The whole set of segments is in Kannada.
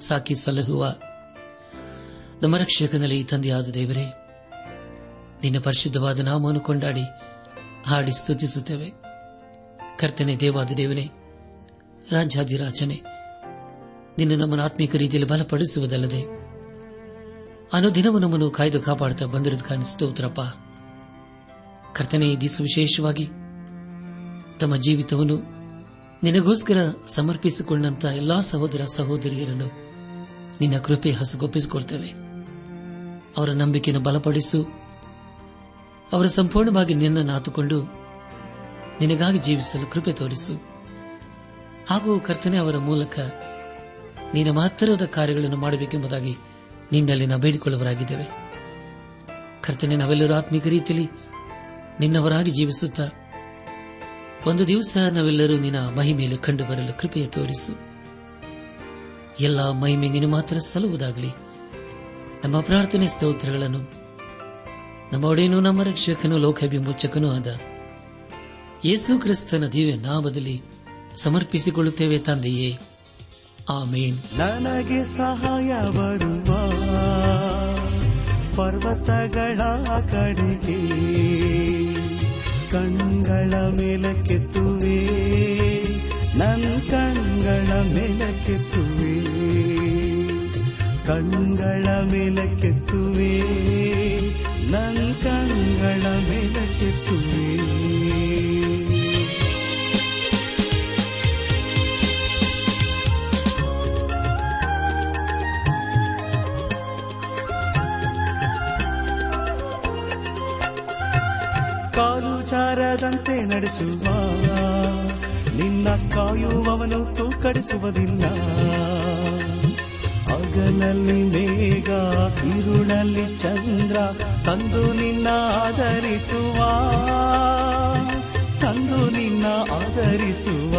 ಸಾಕಿ ಸಲಹುವ ನಮ್ಮ ರಕ್ಷಕನಲ್ಲಿ ತಂದೆಯಾದ ದೇವರೇ, ನಿನ್ನ ಪರಿಶುದ್ಧವಾದ ನಾಮವನ್ನು ಕೊಂಡಾಡಿ ಹಾಡಿ ಸ್ತುತಿಸುತ್ತೇವೆ. ಕರ್ತನೆ ದೇವಾದ ದೇವನೇ, ರಾಜಾಧಿರಾಜನೆ, ನಿನ್ನ ನಮ್ಮನ್ನು ಆತ್ಮೀಕ ರೀತಿಯಲ್ಲಿ ಬಲಪಡಿಸುವುದಲ್ಲದೆ, ಅನುದಿನವೂ ನಮ್ಮನ್ನು ಕಾಯ್ದು ಕಾಪಾಡುತ್ತಾ ಬಂದಿರೋದಕ್ಕೆ ಸ್ತೋತ್ರಪ್ಪ ಕರ್ತನೆ, ಈ ದಿವಸ ವಿಶೇಷವಾಗಿ ತಮ್ಮ ಜೀವಿತವನ್ನು ನಿನಗೋಸ್ಕರ ಸಮರ್ಪಿಸಿಕೊಂಡಂತಹ ಎಲ್ಲಾ ಸಹೋದರ ಸಹೋದರಿಯರನ್ನು ನಿನ್ನ ಕೃಪೆ ಹಸುಗೊಪ್ಪಿಸಿಕೊಳ್ತೇವೆ ಅವರ ನಂಬಿಕೆಯನ್ನು ಬಲಪಡಿಸು. ಅವರ ಸಂಪೂರ್ಣವಾಗಿ ನಿನ್ನನ್ನು ಆತುಕೊಂಡು ನಿನಗಾಗಿ ಜೀವಿಸಲು ಕೃಪೆ ತೋರಿಸು. ಹಾಗೂ ಕರ್ತನೆ, ಅವರ ಮೂಲಕ ನಿನ್ನ ಮಹತ್ತರದ ಕಾರ್ಯಗಳನ್ನು ಮಾಡಬೇಕೆಂಬುದಾಗಿ ನಿನ್ನಲ್ಲಿ ನಾವು ಬೇಡಿಕೊಳ್ಳುವರಾಗಿದ್ದೇವೆ ಕರ್ತನೆ, ನಾವೆಲ್ಲರೂ ಆತ್ಮಿಕ ರೀತಿಯಲ್ಲಿ ನಿನ್ನವರಾಗಿ ಜೀವಿಸುತ್ತಾ, ಒಂದು ದಿವಸ ನಾವೆಲ್ಲರೂ ನಿನ್ನ ಮಹಿಮೇಲೆ ಕಂಡು ಬರಲು ಕೃಪೆಯ ತೋರಿಸು. ಎಲ್ಲ ಮಹಿಮೆ ನೀನು ಮಾತ್ರ ಸಲ್ಲುವುದಾಗಲಿ. ನಮ್ಮ ಪ್ರಾರ್ಥನೆ ಸ್ತೋತ್ರಗಳನ್ನು, ನಮ್ಮ ಒಡೆಯನು ನಮ್ಮ ರಕ್ಷಕನು ಲೋಕವಿಮೋಚಕನೂ ಆದ ಯೇಸು ಕ್ರಿಸ್ತನ ದಿವ್ಯ ನಾಮದಲ್ಲಿ ಸಮರ್ಪಿಸಿಕೊಳ್ಳುತ್ತೇವೆ ತಂದೆಯೇ. ಆಮೇನ್. ನನಗೆ ಸಹಾಯ ಬರುವ ಪರ್ವತಗಳ ಕಡೆಗೆ, ಕಣ್ಗಳ ಮೇಲಕ್ಕೆತ್ತುವೆ, ನನ್ನ ಕಣ್ಗಳ ಮೇಲಕ್ಕೆತ್ತುವೆ ಕಣ್ಗಳ ಮೇಲಕ್ಕೆತ್ತುವೆ ನನ್ ಕಣ್ಗಳ ಮೇಲಕ್ಕೆತ್ತುವೆ ಕಾಲು ಚಾರದಂತೆ ನಡೆಸುವ ನಿನ್ನ ಕಾಯುವವನು ತೂಕಡಿಸುವುದಿಲ್ಲ. ಹಗಲಲ್ಲಿ ಮೇಘ, ಇರುಳಲ್ಲಿ ಚಂದ್ರ ತಂದು ನಿನ್ನ ಆಧರಿಸುವ. ತಂದು ನಿನ್ನ ಆಧರಿಸುವ.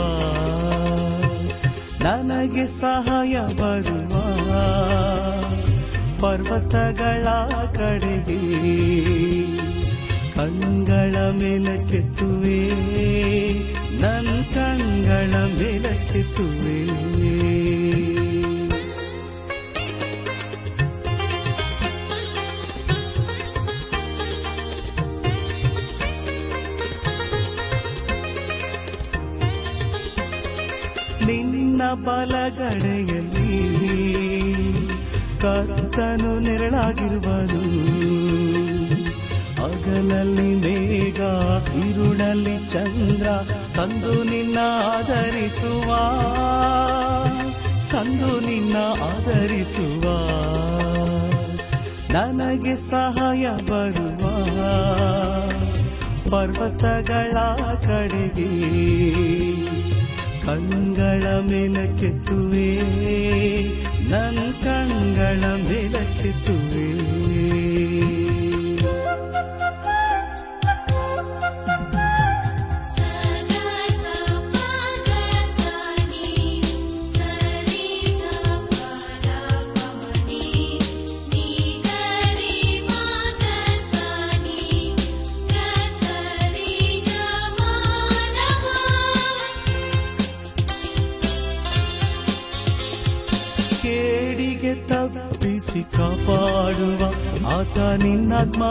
ನನಗೆ ಸಹಾಯ ಬರುವ. ಪರ್ವತಗಳ ಕಡೆಗೆ ಕಂಗಳ ಮೇಲಕ್ಕೆತ್ತುವೆ ನನ್ನ ಕಣ್ಗಳ ಮೇಲಕ್ಕೆತ್ತುವೆ ಬಲಗಡೆಯಲ್ಲಿ ಕರ್ತನು ನೆರಳಾಗಿರುವನು. ಅಗಲಲ್ಲಿ ಮೇಘ ಇರುಳಲ್ಲಿ ಚಂದ್ರ ತಂದು ನಿನ್ನ ಆಧರಿಸುವ ತಂದು ನಿನ್ನ ಆಧರಿಸುವ ನನಗೆ ಸಹಾಯ ಬರುವ. ಪರ್ವತಗಳ ಕಡೆಗೆ ಕಂಗಳ ಮೇಲಕ್ಕೆತ್ತುವೆ ನನ್ನ ಕಂಗಳ ಮೇಲಕ್ಕೆತ್ತುವೆ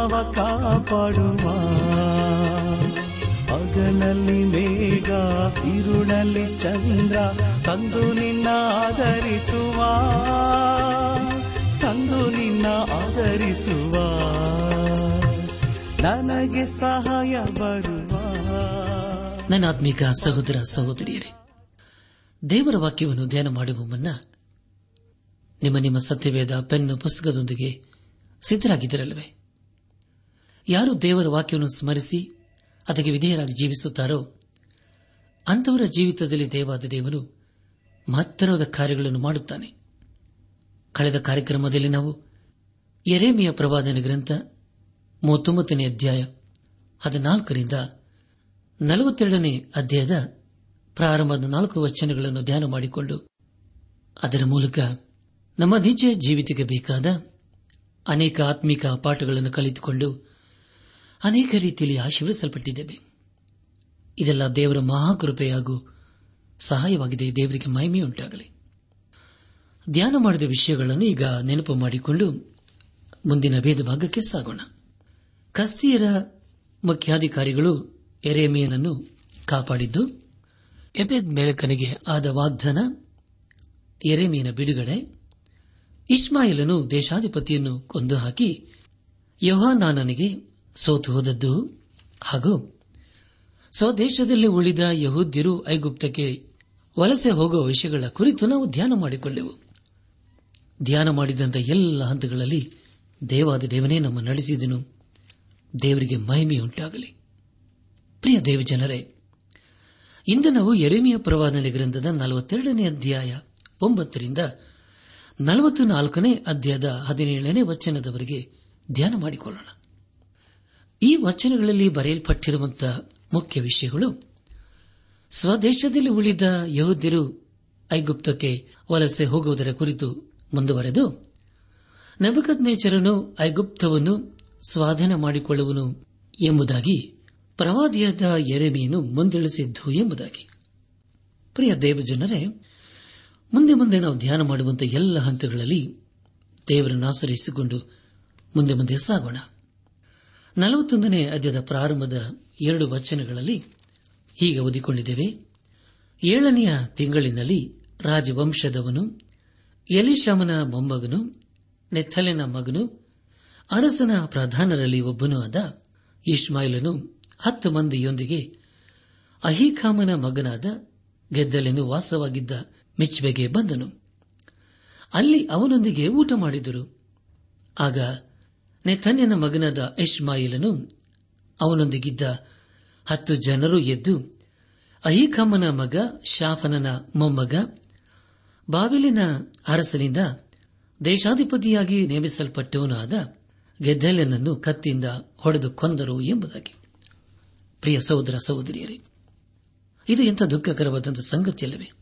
ನಿನ್ನಾತ್ಮವ ಕಾಪಾಡುವ. ಹಗಲಲ್ಲಿ ಮೇಘ ಇರುಳಲ್ಲಿ ಚಂದ್ರ ತಂದು ನಿನ್ನ ಆಧರಿಸುವ. ತಂದು ನಿನ್ನ ಆಧರಿಸುವ. ನನಗೆ ಸಹಾಯ ಬರುವ. ನನ್ನ ಆತ್ಮಿಕ ಸಹೋದರ ಸಹೋದರಿಯರೇ, ದೇವರ ವಾಕ್ಯವನ್ನು ಧ್ಯಾನ ಮಾಡುವ ಮುನ್ನ ನಿಮ್ಮ ನಿಮ್ಮ ಸತ್ಯವೇದ ಪೆನ್ನು ಪುಸ್ತಕದೊಂದಿಗೆ ಸಿದ್ದರಾಗಿದ್ದರಲ್ಲವೇ ಯಾರು ದೇವರ ವಾಕ್ಯವನ್ನು ಸ್ಮರಿಸಿ ಅದಕ್ಕೆ ವಿಧೇಯರಾಗಿ ಜೀವಿಸುತ್ತಾರೋ ಅಂತವರ ಜೀವಿತದಲ್ಲಿ ದೇವಾದ ದೇವನು ಮಹತ್ತರವಾದ ಕಾರ್ಯಗಳನ್ನು ಮಾಡುತ್ತಾನೆ. ಕಳೆದ ಕಾರ್ಯಕ್ರಮದಲ್ಲಿ ನಾವು ಎರೇಮಿಯ ಪ್ರವಾದನ ಗ್ರಂಥ ಮೂವತ್ತೊಂಬತ್ತನೇ ಅಧ್ಯಾಯ ಹದಿನಾಲ್ಕರಿಂದ ನಲವತ್ತೆರಡನೇ ಅಧ್ಯಾಯದ ಪ್ರಾರಂಭದ ನಾಲ್ಕು ವಚನಗಳನ್ನು ಧ್ಯಾನ ಮಾಡಿಕೊಂಡು ಅದರ ಮೂಲಕ ನಮ್ಮ ನಿಜ ಜೀವಿತಕ್ಕೆ ಬೇಕಾದ ಅನೇಕ ಆತ್ಮಿಕ ಪಾಠಗಳನ್ನು ಕಲಿತುಕೊಂಡು ಅನೇಕ ರೀತಿಯಲ್ಲಿ ಆಶೀರ್ವಿಸಲ್ಪಟ್ಟಿದ್ದೇವೆ ಇದೆಲ್ಲ ದೇವರ ಮಹಾಕೃಪೆ ಹಾಗೂ ಸಹಾಯವಾಗಿದೆ. ದೇವರಿಗೆ ಮಹಿಮೆಯುಂಟಾಗಲಿ. ಧ್ಯಾನ ಮಾಡಿದ ವಿಷಯಗಳನ್ನು ಈಗ ನೆನಪು ಮಾಡಿಕೊಂಡು ಮುಂದಿನ ಭೇದ ಭಾಗಕ್ಕೆ ಸಾಗೋಣ. ಕಸ್ತಿಯರ ಮುಖ್ಯಾಧಿಕಾರಿಗಳು ಎರೇಮಿಯನನ್ನು ಕಾಪಾಡಿದ್ದು ಎಬೆದ್ ಮೇಳಕನಿಗೆ ಆದ ವಾಗ್ದನ ಎರೆಮಿಯನ ಬಿಡುಗಡೆ ಇಸ್ಮಾಯಿಲನು ದೇಶಾಧಿಪತಿಯನ್ನು ಕೊಂದು ಹಾಕಿ ಯೋಹಾನಾನನಿಗೆ ಸೋತು ಹೋದದ್ದು ಹಾಗೂ ಸ್ವದೇಶದಲ್ಲಿ ಉಳಿದ ಯಹೂದ್ಯರು ಐಗುಪ್ತಕ್ಕೆ ವಲಸೆ ಹೋಗುವ ವಿಷಯಗಳ ಕುರಿತು ನಾವು ಧ್ಯಾನ ಮಾಡಿಕೊಂಡೆವು. ಧ್ಯಾನ ಮಾಡಿದಂಥ ಎಲ್ಲ ಹಂತಗಳಲ್ಲಿ ದೇವಾದ ದೇವನೇ ನಮ್ಮ ನಡೆಸಿದನು. ದೇವರಿಗೆ ಮಹಿಮೆಯುಂಟಾಗಲಿ ಪ್ರಿಯ ದೇವಜನರೇ, ಇಂದು ನಾವು ಎರೆಮಿಯ ಪ್ರವಾದನೆ ಗ್ರಂಥದ ನಲವತ್ತೆರಡನೇ ಅಧ್ಯಾಯ ಒಂಬತ್ತರಿಂದ ನಲವತ್ತು ನಾಲ್ಕನೇ ಅಧ್ಯಾಯದ ಹದಿನೇಳನೇ ವಚನದವರೆಗೆ ಧ್ಯಾನ ಮಾಡಿಕೊಳ್ಳೋಣ. ಈ ವಚನಗಳಲ್ಲಿ ಬರೆಯಲ್ಪಟ್ಟಿರುವಂತಹ ಮುಖ್ಯ ವಿಷಯಗಳು. ಸ್ವದೇಶದಲ್ಲಿ ಉಳಿದ ಯಹೋದ್ಯರು ಐಗುಪ್ತಕ್ಕೆ ವಲಸೆ ಹೋಗುವುದರ ಕುರಿತು ಮುಂದುವರೆದು ನಬಕದ್ನೇಚರನು ಐಗುಪ್ತವನ್ನು ಸ್ವಾಧೀನ ಮಾಡಿಕೊಳ್ಳುವನು ಎಂಬುದಾಗಿ ಪ್ರವಾದಿಯಾದ ಎರೆಮಿಯನ್ನು ಮುಂದಿಳಿಸಿದ್ದು ಎಂಬುದಾಗಿ. ಪ್ರಿಯ ದೇವಜನರೇ, ಮುಂದೆ ಮುಂದೆ ನಾವು ಧ್ಯಾನ ಮಾಡುವಂತಹ ಎಲ್ಲ ಹಂತಗಳಲ್ಲಿ ದೇವರನ್ನು ಆಶ್ರಯಿಸಿಕೊಂಡು ಮುಂದೆ ಮುಂದೆ ಸಾಗೋಣ. ನಲವತ್ತೊಂದನೇ ಅಧ್ಯದ ಪ್ರಾರಂಭದ ಎರಡು ವಚನಗಳಲ್ಲಿ ಹೀಗೆ ಓದಿಕೊಂಡಿದ್ದೇವೆ. ಏಳನೆಯ ತಿಂಗಳಿನಲ್ಲಿ ರಾಜವಂಶದವನು ಎಲಿಶಾಮನ ಮೊಮ್ಮಗನು, ನೆಥಲೆನ ಮಗನು, ಅರಸನ ಪ್ರಧಾನರಲ್ಲಿ ಒಬ್ಬನೂ ಆದ ಇಷ್ಮಾಯಿಲನು ಹತ್ತು ಮಂದಿಯೊಂದಿಗೆ ಅಹಿಖಾಮನ ಮಗನಾದ ಗೆದ್ದಲೆನು ವಾಸವಾಗಿದ್ದ ಮಿಚ್ಬೆಗೆ ಬಂದನು. ಅಲ್ಲಿ ಅವನೊಂದಿಗೆ ಊಟ ಮಾಡಿದರು. ಆಗ ನೆಥನ್ಯನ ಮಗನಾದ ಇಷ್ಮಾಯಿಲನು ಅವನೊಂದಿಗಿದ್ದ ಹತ್ತು ಜನರು ಎದ್ದು ಅಹಿಖಮ್ಮನ ಮಗ ಶಾಫನನ ಮೊಮ್ಮಗ ಬಾವಿಲಿನ ಅರಸನಿಂದ ದೇಶಾಧಿಪತಿಯಾಗಿ ನೇಮಿಸಲ್ಪಟ್ಟವನಾದ ಗೆದ್ದಲನನ್ನು ಕತ್ತಿಯಿಂದ ಹೊಡೆದು ಕೊಂದರು ಎಂಬುದಾಗಿ. ಪ್ರಿಯ ಸಹೋದರ ಸಹೋದರಿಯರೇ, ಇದು ಎಂಥ ದುಃಖಕರವಾದಂಥ ಸಂಗತಿಯಲ್ಲವೇ?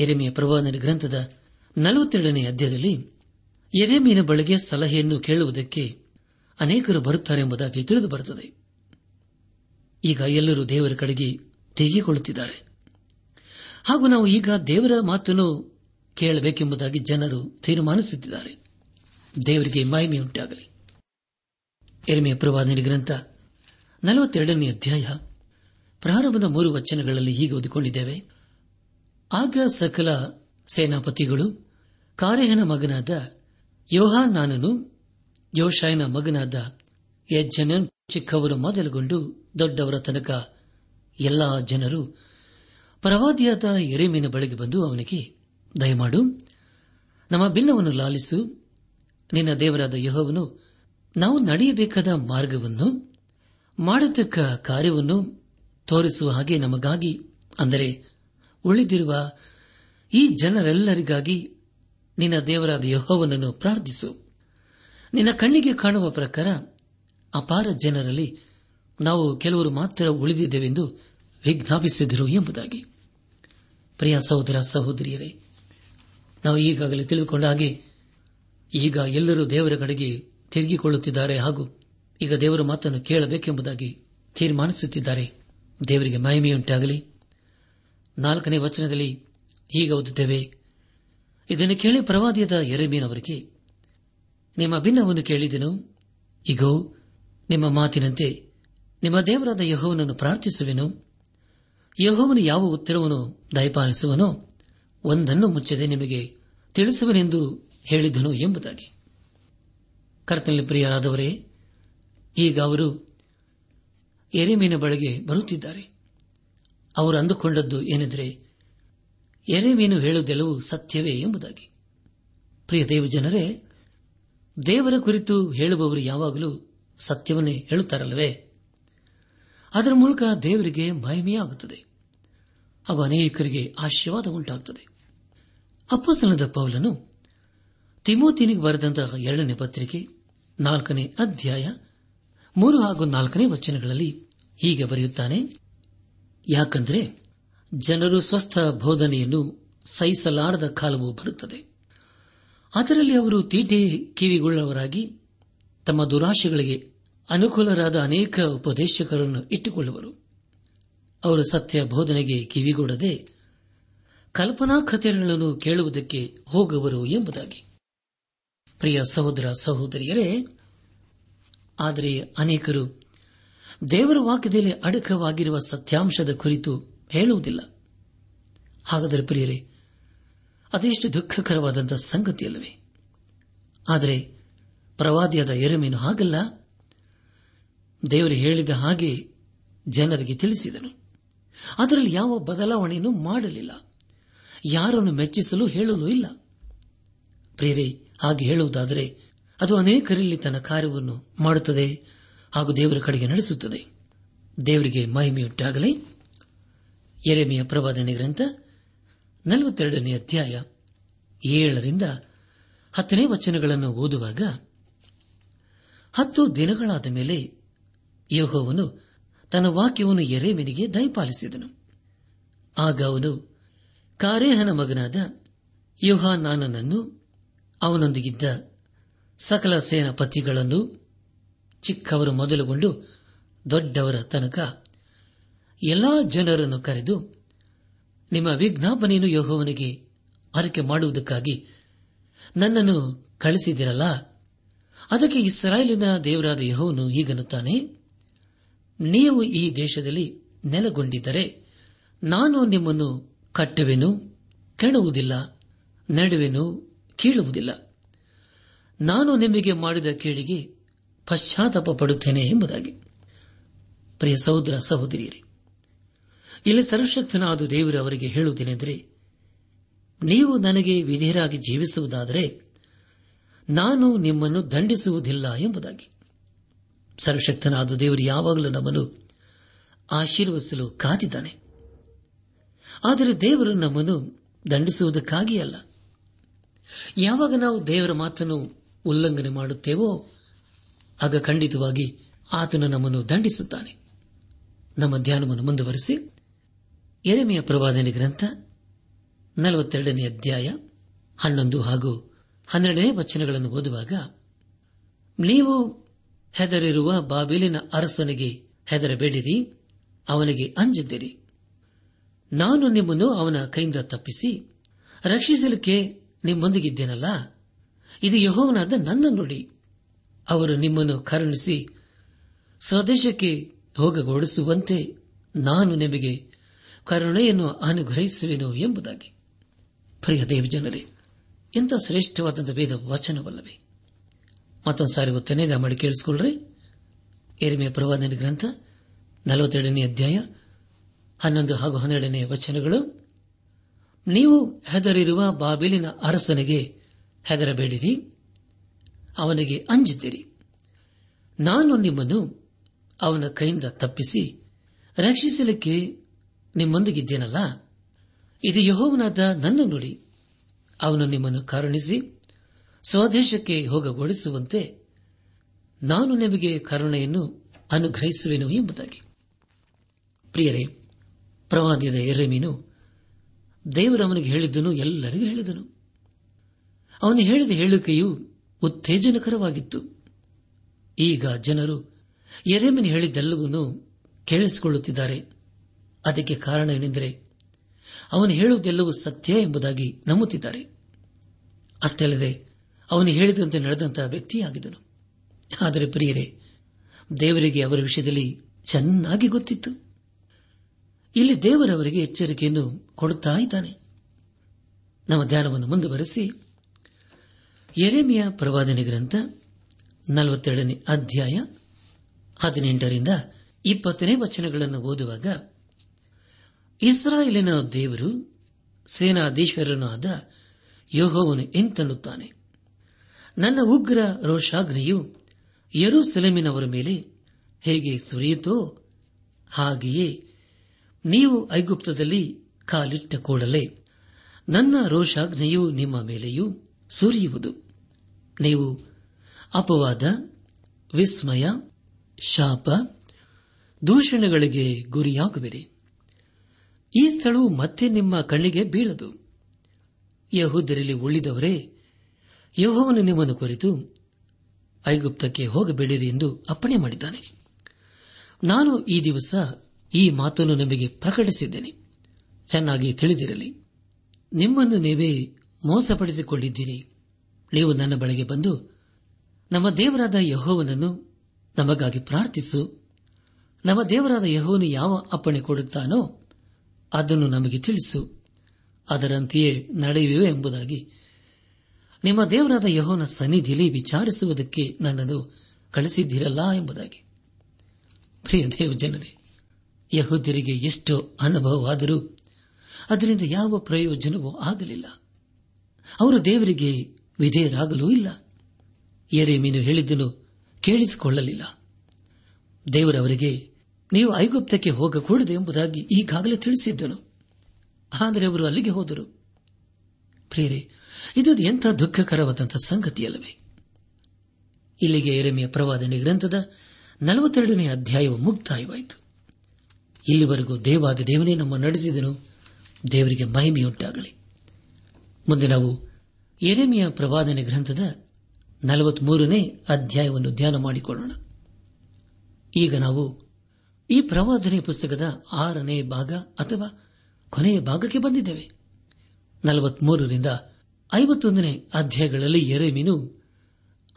ಎರೆಮೆಯ ಪ್ರವಾದನ ಗ್ರಂಥದ ನಲವತ್ತೆರಡನೇ ಅಧ್ಯಾಯದಲ್ಲಿ ಎರೆಮೀನ ಬಳಿಗೆ ಸಲಹೆಯನ್ನು ಕೇಳುವುದಕ್ಕೆ ಅನೇಕರು ಬರುತ್ತಾರೆ ಎಂಬುದಾಗಿ ತಿಳಿದು ಬರುತ್ತದೆ. ಈಗ ಎಲ್ಲರೂ ದೇವರ ಕಡೆಗೆ ತೆಗೆಕೊಳ್ಳುತ್ತಿದ್ದಾರೆ ಹಾಗೂ ನಾವು ಈಗ ದೇವರ ಮಾತನ್ನು ಕೇಳಬೇಕೆಂಬುದಾಗಿ ಜನರು ತೀರ್ಮಾನಿಸುತ್ತಿದ್ದಾರೆ. ದೇವರಿಗೆ ಮಹಿಮೆಯುಂಟಾಗಲಿ. ಎರೆಮೆಯ ಪ್ರವಾದನೆ ಗ್ರಂಥ ನಲವತ್ತೆರಡನೇ ಅಧ್ಯಾಯ ಪ್ರಾರಂಭದ ಮೂರು ವಚನಗಳಲ್ಲಿ ಹೀಗೆ ಓದಿಕೊಂಡಿದ್ದೇವೆ. ಆಗ ಸಕಲ ಸೇನಾಪತಿಗಳು ಕಾರ್ಯಹನ ಮಗನಾದ ಯೋಹಾನಾನನು ಯೋಶಾಯನ ಮಗನಾದ ಯಜ್ಜನನ್ ಚಿಕ್ಕವರು ಮೊದಲುಗೊಂಡು ದೊಡ್ಡವರ ತನಕ ಎಲ್ಲ ಜನರು ಪ್ರವಾದಿಯಾದ ಎರೆಮೀನ ಬಳಿಗೆ ಬಂದು ಅವನಿಗೆ, ದಯಮಾಡು, ನಮ್ಮ ಬಿಲ್ಲವನ್ನು ಲಾಲಿಸು. ನಿನ್ನ ದೇವರಾದ ಯೋಹವನ್ನು ನಾವು ನಡೆಯಬೇಕಾದ ಮಾರ್ಗವನ್ನು ಮಾಡತಕ್ಕ ಕಾರ್ಯವನ್ನು ತೋರಿಸುವ ಹಾಗೆ ನಮಗಾಗಿ, ಅಂದರೆ ಉಳಿದಿರುವ ಈ ಜನರೆಲ್ಲರಿಗಾಗಿ ನಿನ್ನ ದೇವರಾದ ಯಹೋವನನ್ನು ಪ್ರಾರ್ಥಿಸು. ನಿನ್ನ ಕಣ್ಣಿಗೆ ಕಾಣುವ ಪ್ರಕಾರ ಅಪಾರ ಜನರಲ್ಲಿ ನಾವು ಕೆಲವರು ಮಾತ್ರ ಉಳಿದಿದ್ದೇವೆಂದು ವಿಜ್ಞಾಪಿಸಿದರು ಎಂಬುದಾಗಿ. ಪ್ರಿಯ ಸಹೋದರ ಸಹೋದರಿಯರೇ, ನಾವು ಈಗಾಗಲೇ ತಿಳಿದುಕೊಂಡ ಹಾಗೆ ಈಗ ಎಲ್ಲರೂ ದೇವರ ಕಡೆಗೆ ತಿರುಗಿಕೊಳ್ಳುತ್ತಿದ್ದಾರೆ ಹಾಗೂ ಈಗ ದೇವರ ಮಾತನ್ನು ಕೇಳಬೇಕೆಂಬುದಾಗಿ ತೀರ್ಮಾನಿಸುತ್ತಿದ್ದಾರೆ. ದೇವರಿಗೆ ಮಹಿಮೆಯುಂಟಾಗಲಿ. ನಾಲ್ಕನೇ ವಚನದಲ್ಲಿ ಈಗ ಓದುತ್ತೇವೆ ಇದನ್ನು ಕೇಳಿ ಪ್ರವಾದಿಯಾದ ಎರೆಮೀನವರಿಗೆ ನಿಮ್ಮ ಭಿನ್ನವನ್ನು ಕೇಳಿದೆನು? ಈಗೋ ನಿಮ್ಮ ಮಾತಿನಂತೆ ನಿಮ್ಮ ದೇವರಾದ ಯಹೋವನನ್ನು ಪ್ರಾರ್ಥಿಸುವೆನು. ಯಹೋವನು ಯಾವ ಉತ್ತರವನ್ನು ದಯಪಾಲಿಸುವನೋ ಒಂದನ್ನು ಮುಚ್ಚದೆ ನಿಮಗೆ ತಿಳಿಸುವನೆಂದು ಹೇಳಿದನು ಎಂಬುದಾಗಿ. ಕರ್ತನಲ್ಲಿ ಪ್ರಿಯರಾದವರೇ, ಈಗ ಅವರು ಎರೆಮೀನ ಬಳಿಗೆ ಬರುತ್ತಿದ್ದಾರೆ. ಅವರು ಅಂದುಕೊಂಡದ್ದು ಏನೆಂದರೆ ಎರೆಮೀನು ಹೇಳುವುದೆಲ್ಲವೂ ಸತ್ಯವೇ ಎಂಬುದಾಗಿ. ಪ್ರಿಯ ದೇವಜನರೇ, ದೇವರ ಕುರಿತು ಹೇಳುವವರು ಯಾವಾಗಲೂ ಸತ್ಯವನ್ನೇ ಹೇಳುತ್ತಾರಲ್ಲವೇ? ಅದರ ಮೂಲಕ ದೇವರಿಗೆ ಮಹಿಮೆಯಾಗುತ್ತದೆ. ಹಾಗೂ ಅನೇಕರಿಗೆ ಆಶೀರ್ವಾದ ಉಂಟಾಗುತ್ತದೆ. ಅಪ್ಪಸನದ ಪೌಲನು ತಿಮೋತಿನಿಗೆ ಬರೆದಂತಹ ಎರಡನೇ ಪತ್ರಿಕೆ, ನಾಲ್ಕನೇ ಅಧ್ಯಾಯ, ಮೂರು ಹಾಗೂ ನಾಲ್ಕನೇ ವಚನಗಳಲ್ಲಿ ಹೀಗೆ ಬರೆಯುತ್ತಾನೆ, ಯಾಕಂದರೆ ಜನರು ಸ್ವಸ್ಥ ಬೋಧನೆಯನ್ನು ಸಹಿಸಲಾರದ ಕಾಲವು ಬರುತ್ತದೆ. ಅದರಲ್ಲಿ ಅವರು ತೀಟೆ ಕಿವಿಗೊಳ್ಳವರಾಗಿ ತಮ್ಮ ದುರಾಶೆಗಳಿಗೆ ಅನುಕೂಲರಾದ ಅನೇಕ ಉಪದೇಶಕರನ್ನು ಇಟ್ಟುಕೊಳ್ಳುವರು. ಅವರು ಸತ್ಯ ಬೋಧನೆಗೆ ಕಿವಿಗೊಡದೆ ಕಲ್ಪನಾ ಕಥೆಗಳನ್ನು ಕೇಳುವುದಕ್ಕೆ ಹೋಗುವರು ಎಂಬುದಾಗಿ. ಪ್ರಿಯ ಸಹೋದರ ಸಹೋದರಿಯರೇ, ಆದರೆ ಅನೇಕರು ದೇವರ ವಾಕ್ಯದಲ್ಲಿ ಅಡಕವಾಗಿರುವ ಸತ್ಯಾಂಶದ ಕುರಿತು ಹೇಳುವುದಿಲ್ಲ. ಹಾಗಾದರೆ ಪ್ರಿಯರೇ ಅದೆಷ್ಟು ದುಃಖಕರವಾದಂತಹ ಸಂಗತಿಯಲ್ಲವೇ? ಆದರೆ ಪ್ರವಾದಿಯಾದ ಎರಮೇನು ಹಾಗಲ್ಲ. ದೇವರು ಹೇಳಿದ ಹಾಗೆ ಜನರಿಗೆ ತಿಳಿಸಿದನು. ಅದರಲ್ಲಿ ಯಾವ ಬದಲಾವಣೆಯನ್ನು ಮಾಡಲಿಲ್ಲ. ಯಾರನ್ನು ಮೆಚ್ಚಿಸಲು ಹೇಳಲು ಇಲ್ಲ. ಪ್ರೇರೆ ಹಾಗೆ ಹೇಳುವುದಾದರೆ ಅದು ಅನೇಕರಲ್ಲಿ ತನ್ನ ಕಾರ್ಯವನ್ನು ಮಾಡುತ್ತದೆ ಹಾಗೂ ದೇವರ ಕಡೆಗೆ ನಡೆಸುತ್ತದೆ. ದೇವರಿಗೆ ಮಹಿಮೆಯುಂಟಾಗಲಿ. ಎರೆಮೆಯ ಪ್ರವಾದನೆ ಗ್ರಂಥ ನಲವತ್ತೆರಡನೇ ಅಧ್ಯಾಯ ಏಳರಿಂದ ಹತ್ತನೇ ವಚನಗಳನ್ನು ಓದುವಾಗ, ಹತ್ತು ದಿನಗಳಾದ ಮೇಲೆ ಯಹೋವನು ತನ್ನ ವಾಕ್ಯವನ್ನು ಎರೆಮೆನಿಗೆ ದಯಪಾಲಿಸಿದನು. ಆಗ ಅವನು ಕಾರೇಹನ ಮಗನಾದ ಯುಹಾನಾನನನ್ನು, ಅವನೊಂದಿಗಿದ್ದ ಸಕಲ ಸೇನಾಪತಿಗಳನ್ನು ಚಿಕ್ಕವರು ಮೊದಲುಗೊಂಡು ದೊಡ್ಡವರ ತನಕ ಎಲ್ಲಾ ಜನರನ್ನು ಕರೆದು ನಿಮ್ಮ ವಿಜ್ಞಾಪನೆಯನ್ನು ಯಹೋವನಿಗೆ ಆರೈಕೆ ಮಾಡುವುದಕ್ಕಾಗಿ ನನ್ನನ್ನು ಕಳಿಸಿದಿರಲ್ಲ ಅದಕ್ಕೆ ಇಸ್ರಾಯೇಲಿನ ದೇವರಾದ ಯಹೋವನು ಹೀಗನ್ನುತ್ತಾನೆ, ನೀವು ಈ ದೇಶದಲ್ಲಿ ನೆಲೆಗೊಂಡಿದ್ದರೆ ನಾನು ನಿಮ್ಮನ್ನು ಕಟ್ಟುವೆನು, ಕೆಣುವುದಿಲ್ಲ, ನಡುವೆನು, ಕೀಳುವುದಿಲ್ಲ. ನಾನು ನಿಮಗೆ ಮಾಡಿದ ಕೇಳಿಗೆ ಪಶ್ಚಾತ್ತಾಪ ಪಡುತ್ತೇನೆ ಎಂಬುದಾಗಿ. ಪ್ರಿಯ ಸಹೋದರ, ಸಹೋದರಿಯರೇ ಇಲ್ಲಿ ಸರ್ವಶಕ್ತನಾದ ದೇವರು ಅವರಿಗೆ ಹೇಳುವುದೇನೆಂದರೆ, ನೀವು ನನಗೆ ವಿಧೇಯರಾಗಿ ಜೀವಿಸುವುದಾದರೆ, ನಾನು ನಿಮ್ಮನ್ನು ದಂಡಿಸುವುದಿಲ್ಲ ಎಂಬುದಾಗಿ. ಸರ್ವಶಕ್ತನಾದ ದೇವರು ಯಾವಾಗಲೂ ನಮ್ಮನ್ನು ಆಶೀರ್ವದಿಸಲು ಕಾದಿದ್ದಾನೆ. ಆದರೆ ದೇವರು ನಮ್ಮನ್ನು ದಂಡಿಸುವುದಕ್ಕಾಗಿ ಅಲ್ಲ. ಯಾವಾಗ ನಾವು ದೇವರ ಮಾತನ್ನು ಉಲ್ಲಂಘನೆ ಮಾಡುತ್ತೇವೋ, ಆಗ ಖಂಡಿತವಾಗಿ ಆತನು ನಮ್ಮನ್ನು ದಂಡಿಸುತ್ತಾನೆ. ನಮ್ಮ ಧ್ಯಾನವನ್ನು ಮುಂದುವರೆಸಿ. ಎರೆಮೆಯ ಪ್ರವಾದನೆ ಗ್ರಂಥ, ನಲವತ್ತೆರಡನೇ ಅಧ್ಯಾಯ, ಹನ್ನೊಂದು ಹಾಗೂ ಹನ್ನೆರಡನೇ ವಚನಗಳನ್ನು ಓದುವಾಗ, ನೀವು ಹೆದರಿರುವ ಬಾಬಿಲಿನ ಅರಸನಿಗೆ ಹೆದರಬೇಡಿರಿ, ಅವನಿಗೆ ಅಂಜದಿರಿ. ನಾನು ನಿಮ್ಮನ್ನು ಅವನ ಕೈಯಿಂದ ತಪ್ಪಿಸಿ, ರಕ್ಷಿಸಲಿಕ್ಕೆ ನಿಮ್ಮೊಂದಿಗಿದ್ದೇನಲ್ಲ? ಇದು ಯಹೋವನಾದ ನನ್ನ ನುಡಿ. ಅವರು ನಿಮ್ಮನ್ನು ಕರುಣಿಸಿ, ಸ್ವದೇಶಕ್ಕೆ ಹೋಗಗೊಡಿಸುವಂತೆ ನಾನು ನಿಮಗೆ ಕರುಣೆಯನ್ನು ಅನುಗ್ರಹಿಸುವೆನು ಎಂಬುದಾಗಿ. ಪ್ರಿಯ ದೇವಜನರೇ, ಇಂಥ ಶ್ರೇಷ್ಠವಾದಂಥ ವೇದ ವಚನವಲ್ಲವೇ? ಮತ್ತೊಂದು ಸಾರಿ ಗೊತ್ತೇನೆ ಮಾಡಿ ಕೇಳಿಸಿಕೊಳ್ಳ್ರಿ. ಎರಿಮೆ ಪ್ರವಾದನ ಗ್ರಂಥ, ನಲವತ್ತೆರಡನೇ ಅಧ್ಯಾಯ, ಹನ್ನೊಂದು ಹಾಗೂ ಹನ್ನೆರಡನೇ ವಚನಗಳು. ನೀವು ಹೆದರಿರುವ ಬಾಬಿಲಿನ ಅರಸನಿಗೆ ಹೆದರಬೇಡಿರಿ, ಅವನಿಗೆ ಅಂಜಿದ್ದೀರಿ ನಾನು ನಿಮ್ಮನ್ನು ಅವನ ಕೈಯಿಂದ ತಪ್ಪಿಸಿ ರಕ್ಷಿಸಲಿಕ್ಕೆ ನಿಮ್ಮೊಂದಿಗಿದ್ದೇನಲ್ಲ ಇದು ಯಹೋವನಾದ ನನ್ನ ನುಡಿ. ಅವನು ನಿಮ್ಮನ್ನು ಕರುಣಿಸಿ, ಸ್ವದೇಶಕ್ಕೆ ಹೋಗಗೊಳಿಸುವಂತೆ ನಾನು ನಿಮಗೆ ಕರುಣೆಯನ್ನು ಅನುಗ್ರಹಿಸುವೆನು ಎಂಬುದಾಗಿ. ಪ್ರಿಯರೇ, ಪ್ರವಾದಿಯದ ಎರೆಮೀನು ದೇವರವನಿಗೆ ಹೇಳಿದ್ದನು ಎಲ್ಲರಿಗೂ ಹೇಳಿದನು. ಅವನು ಹೇಳಿದ ಹೇಳಿಕೆಯು ಉತ್ತೇಜನಕರವಾಗಿತ್ತು. ಈಗ ಜನರು ಎರೆಮಿನ ಹೇಳಿದ್ದೆಲ್ಲವನ್ನೂ ಕೇಳಿಸಿಕೊಳ್ಳುತ್ತಿದ್ದಾರೆ. ಅದಕ್ಕೆ ಕಾರಣ ಏನೆಂದರೆ ಅವನು ಹೇಳುವುದೆಲ್ಲವೂ ಸತ್ಯ ಎಂಬುದಾಗಿ ನಂಬುತ್ತಿದ್ದಾರೆ. ಅಷ್ಟೇ ಅಲ್ಲದೆ ಅವನು ಹೇಳಿದಂತೆ ನಡೆದಂತಹ ವ್ಯಕ್ತಿಯಾಗಿದ್ದನು. ಆದರೆ ಪ್ರಿಯರೇ, ದೇವರಿಗೆ ಅವರ ವಿಷಯದಲ್ಲಿ ಚೆನ್ನಾಗಿ ಗೊತ್ತಿತ್ತು. ಇಲ್ಲಿ ದೇವರವರಿಗೆ ಎಚ್ಚರಿಕೆಯನ್ನು ಕೊಡುತ್ತಾ ಇದ್ದಾನೆ. ನಮ್ಮ ಧ್ಯಾನವನ್ನು ಮುಂದುವರೆಸಿ. ಎರೆಮಿಯ ಪ್ರವಾದನೆ ಗ್ರಂಥ ನಲವತ್ತೆರಡನೇ ಅಧ್ಯಾಯ ಹದಿನೆಂಟರಿಂದ ಇಪ್ಪತ್ತನೇ ವಚನಗಳನ್ನು ಓದುವಾಗ ಇಸ್ರಾಯೇಲಿನ ದೇವರು ಸೇನಾಧೀಶ್ವರನಾದ ಯೋಹೋವನು ಎಂತನ್ನುತ್ತಾನೆ? ನನ್ನ ಉಗ್ರ ರೋಷಾಗ್ನಿಯು ಯರುಸೆಲೆಮಿನವರ ಮೇಲೆ ಹೇಗೆ ಸುರಿಯಿತೋ ಹಾಗೆಯೇ ನೀವು ಐಗುಪ್ತದಲ್ಲಿ ಕಾಲಿಟ್ಟ ಕೂಡಲೇ ನನ್ನ ರೋಷಾಗ್ನಿಯು ನಿಮ್ಮ ಮೇಲೆಯೂ ಸುರಿಯುವುದು. ನೀವು ಅಪವಾದ, ವಿಸ್ಮಯ, ಶಾಪ, ದೂಷಣೆಗಳಿಗೆ ಗುರಿಯಾಗುವಿರಿ. ಈ ಸ್ಥಳವು ಮತ್ತೆ ನಿಮ್ಮ ಕಣ್ಣಿಗೆ ಬೀಳದು. ಯಹೋದರಲ್ಲಿ ಉಳಿದವರೇ, ಯಹೋವನು ನಿಮ್ಮನ್ನು ಕುರಿತು ಐಗುಪ್ತಕ್ಕೆ ಹೋಗಬೇಡಿರಿ ಎಂದು ಅಪ್ಪಣೆ ಮಾಡಿದ್ದಾನೆ. ನಾನು ಈ ದಿವಸ ಈ ಮಾತನ್ನು ನಿಮಗೆ ಪ್ರಕಟಿಸಿದ್ದೇನೆ. ಚೆನ್ನಾಗಿ ತಿಳಿದಿರಲಿ. ನಿಮ್ಮನ್ನು ನೀವೇ ಮೋಸಪಡಿಸಿಕೊಂಡಿದ್ದೀರಿ. ನೀವು ನನ್ನ ಬಳಿಗೆ ಬಂದು ನಮ್ಮ ದೇವರಾದ ಯಹೋವನನ್ನು ನಮಗಾಗಿ ಪ್ರಾರ್ಥಿಸು. ನಮ್ಮ ದೇವರಾದ ಯಹೋವನು ಯಾವ ಅಪ್ಪಣೆ ಕೊಡುತ್ತಾನೋ ಅದನ್ನು ನಮಗೆ ತಿಳಿಸು, ಅದರಂತೆಯೇ ನಡೆಯುವೆ ಎಂಬುದಾಗಿ. ನಿಮ್ಮ ದೇವರಾದ ಯಹೋನ ಸನ್ನಿಧಿಯಲ್ಲಿ ವಿಚಾರಿಸುವುದಕ್ಕೆ ನನ್ನನ್ನು ಕಳಿಸಿದ್ದೀರಲ್ಲ ಎಂಬುದಾಗಿ. ಪ್ರಿಯ ದೇವ ಜನರೇ ಯಹೋದ್ಯರಿಗೆ ಎಷ್ಟೋ ಅನುಭವವಾದರೂ ಅದರಿಂದ ಯಾವ ಪ್ರಯೋಜನವೂ ಆಗಲಿಲ್ಲ. ಅವರು ದೇವರಿಗೆ ವಿಧೇಯರಾಗಲೂ ಇಲ್ಲ. ಮೀನು ಹೇಳಿದ್ದನ್ನು ಕೇಳಿಸಿಕೊಳ್ಳಲಿಲ್ಲ. ದೇವರವರಿಗೆ ನೀವು ಐಗುಪ್ತಕ್ಕೆ ಹೋಗಕೂಡದು ಎಂಬುದಾಗಿ ಈಗಾಗಲೇ ತಿಳಿಸಿದ್ದನು. ಆದರೆ ಅವರು ಅಲ್ಲಿಗೆ ಹೋದರು. ಪ್ರೇರೆ ಇದು ಎಂಥ ದುಃಖಕರವಾದಂಥ ಸಂಗತಿಯಲ್ಲವೇ? ಇಲ್ಲಿಗೆ ಎರೆಮೆಯ ಪ್ರವಾದನೆ ಗ್ರಂಥದ ನಲವತ್ತೆರಡನೇ ಅಧ್ಯಾಯವು ಮುಕ್ತಾಯವಾಯಿತು. ಇಲ್ಲಿವರೆಗೂ ದೇವಾದ ದೇವನೇ ನಮ್ಮ ನಡೆಸಿದನು. ದೇವರಿಗೆ ಮಹಿಮೆಯುಂಟಾಗಲಿ. ಮುಂದೆ ನಾವು ಎರೆಮೆಯ ಪ್ರವಾದನೆ ಗ್ರಂಥದ ನಲವತ್ಮೂರನೇ ಅಧ್ಯಾಯವನ್ನು ಧ್ಯಾನ ಮಾಡಿಕೊಳ್ಳೋಣ. ಈಗ ನಾವು ಈ ಪ್ರವಾದನೆ ಪುಸ್ತಕದ ಆರನೇ ಭಾಗ ಅಥವಾ ಕೊನೆಯ ಭಾಗಕ್ಕೆ ಬಂದಿದ್ದೇವೆ. ನಲವತ್ಮೂರರಿಂದ ಐವತ್ತೊಂದನೇ ಅಧ್ಯಾಯಗಳಲ್ಲಿ ಎರೆಮೀನು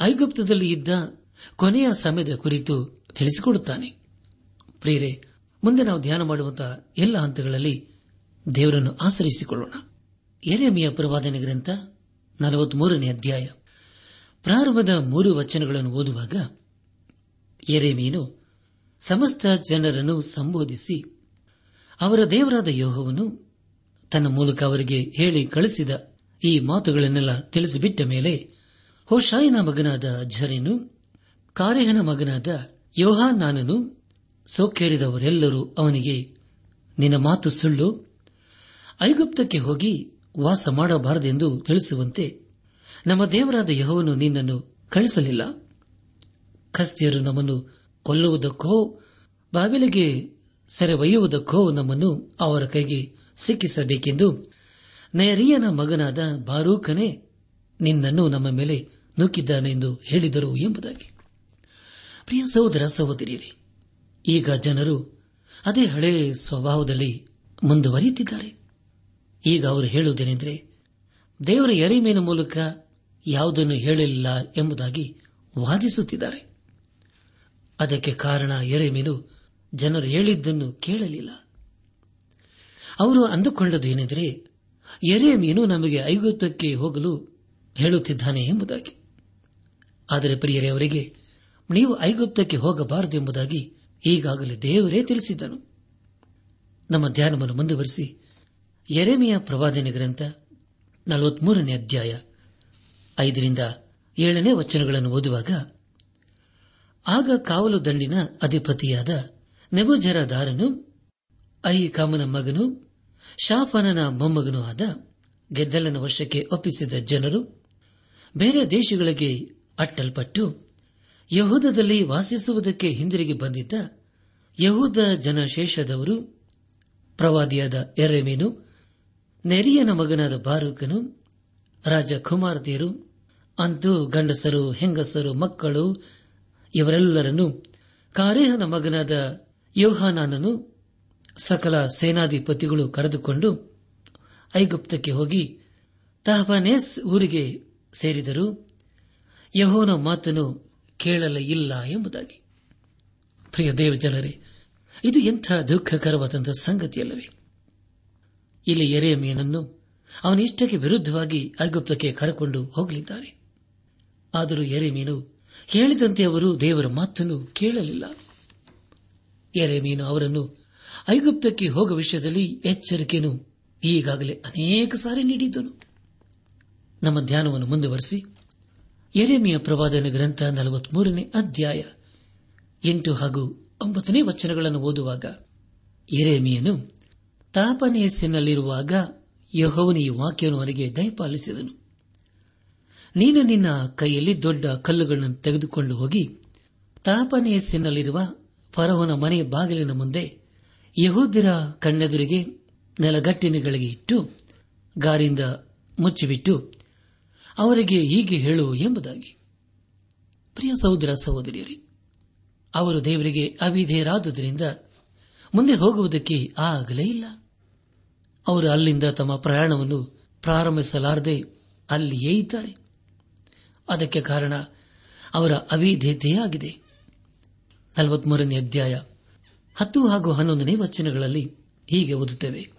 ಐಗುಪ್ತದಲ್ಲಿ ಇದ್ದ ಕೊನೆಯ ಸಮಯದ ಕುರಿತು ತಿಳಿಸಿಕೊಡುತ್ತಾನೆ. ಪ್ರಿಯರೇ, ಮುಂದೆ ನಾವು ಧ್ಯಾನ ಮಾಡುವಂತಹ ಎಲ್ಲ ಹಂತಗಳಲ್ಲಿ ದೇವರನ್ನು ಆಶ್ರಯಿಸಿಕೊಳ್ಳೋಣ. ಎರೆಮಿಯ ಪ್ರವಾದನೆ ಗ್ರಂಥ ನಲವತ್ಮೂರನೇ ಅಧ್ಯಾಯ. ಪ್ರಾರಂಭದ ಮೂರು ವಚನಗಳನ್ನು ಓದುವಾಗ ಎರೆಮೀನು ಸಮಸ್ತ ಜನರನ್ನು ಸಂಬೋಧಿಸಿ ಅವರ ದೇವರಾದ ಯೋಹವನ್ನು ತನ್ನ ಮೂಲಕ ಅವರಿಗೆ ಹೇಳಿ ಕಳಿಸಿದ ಈ ಮಾತುಗಳನ್ನೆಲ್ಲ ತಿಳಿಸಿಬಿಟ್ಟ ಮೇಲೆ ಹೋಶಾಯಿನ ಮಗನಾದ ಝರೇನು ಕಾರೇಹನ ಮಗನಾದ ಯೋಹಾನಾನನು ಸೋಕೇರಿದವರೆಲ್ಲರೂ ಅವನಿಗೆ, ನಿನ್ನ ಮಾತು ಸುಳ್ಳು, ಐಗುಪ್ತಕ್ಕೆ ಹೋಗಿ ವಾಸ ಮಾಡಬಾರದೆಂದು ತಿಳಿಸುವಂತೆ ನಮ್ಮ ದೇವರಾದ ಯಹೋವನು ನಿನ್ನನ್ನು ಕಳಿಸಲಿಲ್ಲ ಖಸ್ತಿಯರು ನಮ್ಮನ್ನು ಕೊಲ್ಲುವುದಕ್ಕೋ, ಬಾವಿಲಿಗೆ ಸೆರೆವಯ್ಯುವುದಕ್ಕೋ ನಮ್ಮನ್ನು ಅವರ ಕೈಗೆ ಸಿಕ್ಕಿಸಬೇಕೆಂದು ನಯರಿಯನ ಮಗನಾದ ಬಾರೂಕನೇ ನಿನ್ನನ್ನು ನಮ್ಮ ಮೇಲೆ ನೂಕಿದ್ದಾನೆಂದು ಹೇಳಿದರು ಎಂಬುದಾಗಿ. ಪ್ರಿಯ ಸಹೋದರ, ಸಹೋದರಿಯರೇ, ಈಗ ಜನರು ಅದೇ ಹಳೆ ಸ್ವಭಾವದಲ್ಲಿ ಮುಂದುವರಿಯುತ್ತಿದ್ದಾರೆ. ಈಗ ಅವರು ಹೇಳುವುದೇನೆಂದರೆ, ದೇವರ ಎರಿಮೇನ ಮೂಲಕ ಯಾವುದನ್ನು ಹೇಳಲಿಲ್ಲ ಎಂಬುದಾಗಿ ವಾದಿಸುತ್ತಿದ್ದಾರೆ. ಅದಕ್ಕೆ ಕಾರಣ ಎರೆಮೀನು ಜನರು ಹೇಳಿದ್ದನ್ನು ಕೇಳಲಿಲ್ಲ. ಅವರು ಅಂದುಕೊಂಡದ್ದು ಏನೆಂದರೆ ಎರೆಮೀನು ನಮಗೆ ಐಗುಪ್ತಕ್ಕೆ ಹೋಗಲು ಹೇಳುತ್ತಿದ್ದಾನೆ ಎಂಬುದಾಗಿ. ಆದರೆ ಪ್ರಿಯರೇ, ಅವರಿಗೆ ನೀವು ಐಗುಪ್ತಕ್ಕೆ ಹೋಗಬಾರದು ಎಂಬುದಾಗಿ ಈಗಾಗಲೇ ದೇವರೇ ತಿಳಿಸಿದ್ದನು. ನಮ್ಮ ಧ್ಯಾನವನ್ನು ಮುಂದುವರೆಸಿ ಎರೆಮಿಯ ಪ್ರವಾದನೆ ಗ್ರಂಥ ನಲವತ್ಮೂರನೇ ಅಧ್ಯಾಯ ಐದರಿಂದ ಏಳನೇ ವಚನಗಳನ್ನು ಓದುವಾಗ ಆಗ ಕಾವಲು ದಂಡಿನ ಅಧಿಪತಿಯಾದ ನೆಬುಜರದಾರನು ಕಾಮನ ಮಗನು, ಶಾಫನನ ಮೊಮ್ಮಗನೂ ಆದ ಗೆದ್ದಲನ ವರ್ಷಕ್ಕೆ ಒಪ್ಪಿಸಿದ ಜನರು ಬೇರೆ ದೇಶಗಳಿಗೆ ಅಟ್ಟಲ್ಪಟ್ಟು ಯಹೂದದಲ್ಲಿ ವಾಸಿಸುವುದಕ್ಕೆ ಹಿಂದಿರುಗಿ ಬಂದಿದ್ದ ಯಹೂದ ಜನಶೇಷದವರು, ಪ್ರವಾದಿಯಾದ ಎರೆಮೀನು ನೆರಿಯನ ಮಗನಾದ ಬಾರೂಕನು, ರಾಜಕುಮಾರತಿಯರು, ಅಂತೂ ಗಂಡಸರು, ಹೆಂಗಸರು, ಮಕ್ಕಳು ಇವರೆಲ್ಲರನ್ನು ಕಾರೇಹನ ಮಗನಾದ ಯೋಹಾನನನ್ನು ಸಕಲ ಸೇನಾಧಿಪತಿಗಳು ಕರೆದುಕೊಂಡು ಐಗುಪ್ತಕ್ಕೆ ಹೋಗಿ ತಹಬನೇಸ್ ಊರಿಗೆ ಸೇರಿದರು ಯಹೋನ ಮಾತನ್ನು ಕೇಳಲೇ ಇಲ್ಲ ಎಂಬುದಾಗಿ. ಪ್ರಿಯ ದೇವಜನರೇ, ಇದು ಎಂಥ ದುಃಖಕರವಾದಂತಹ ಸಂಗತಿಯಲ್ಲವೇ? ಇಲ್ಲಿ ಎರೆಯಮೀನನ್ನು ಅವನ ಇಷ್ಟಕ್ಕೆ ವಿರುದ್ಧವಾಗಿ ಐಗುಪ್ತಕ್ಕೆ ಕರೆಕೊಂಡು ಹೋಗಲಿದ್ದಾರೆ. ಆದರೂ ಎರೆಮೀನು ಹೇಳಿದಂತೆ ಅವರು ದೇವರ ಮಾತನ್ನು ಕೇಳಲಿಲ್ಲ. ಎರೆಮೀನು ಅವರನ್ನು, ಐಗುಪ್ತಕ್ಕೆ ಹೋಗುವ ವಿಷಯದಲ್ಲಿ ಎಚ್ಚರಿಕೆಯನ್ನು ಈಗಾಗಲೇ ಅನೇಕ ಸಾರಿ ನೀಡಿದ್ದನು. ನಮ್ಮ ಧ್ಯಾನವನ್ನು ಮುಂದುವರೆಸಿ ಎರೆಮಿಯ ಪ್ರವಾದನ ಗ್ರಂಥ ನಲವತ್ಮೂರನೇ ಅಧ್ಯಾಯ ಎಂಟು ಹಾಗೂ ಒಂಬತ್ತನೇ ವಚನಗಳನ್ನು ಓದುವಾಗ ಎರೆಮಿಯನು ತಾಪನೇಸಿನಲ್ಲಿರುವಾಗ ಯಹೋವನ ಈ ವಾಕ್ಯವನ್ನು ಅವನಿಗೆ ದಯಪಾಲಿಸಿದನು. ನೀನು ನಿನ್ನ ಕೈಯಲ್ಲಿ ದೊಡ್ಡ ಕಲ್ಲುಗಳನ್ನು ತೆಗೆದುಕೊಂಡು ಹೋಗಿ ತಾಪನೇಸಿನಲ್ಲಿರುವ ಫರೋಹನ ಮನೆಯ ಬಾಗಿಲಿನ ಮುಂದೆ ಯಹೂದಿರ ಕಣ್ಣೆದುರಿಗೆ ನೆಲಗಟ್ಟಿನಗಳಿಗೆ ಇಟ್ಟು ಗಾರಿಂದ ಮುಚ್ಚಿಬಿಟ್ಟು ಅವರಿಗೆ ಹೀಗೆ ಹೇಳು ಎಂಬುದಾಗಿ. ಪ್ರಿಯ ಸಹೋದರ ಸಹೋದರಿಯರೇ, ಅವರು ದೇವರಿಗೆ ಅವಿಧೇಯರಾದುದರಿಂದ ಮುಂದೆ ಹೋಗುವುದಕ್ಕೆ ಆಗಲೇ ಇಲ್ಲ. ಅವರು ಅಲ್ಲಿಂದ ತಮ್ಮ ಪ್ರಯಾಣವನ್ನು ಪ್ರಾರಂಭಿಸಲಾರದೆ ಅಲ್ಲಿಯೇ ಇದ್ದಾರೆ. ಅದಕ್ಕೆ ಕಾರಣ ಅವರ ಅವಿಧೇಯತೆಯಾಗಿದೆ. ನಲವತ್ಮೂರನೇ ಅಧ್ಯಾಯ ಹತ್ತು ಹಾಗೂ ಹನ್ನೊಂದನೇ ವಚನಗಳಲ್ಲಿ ಹೀಗೆ ಓದುತ್ತೇವೆ.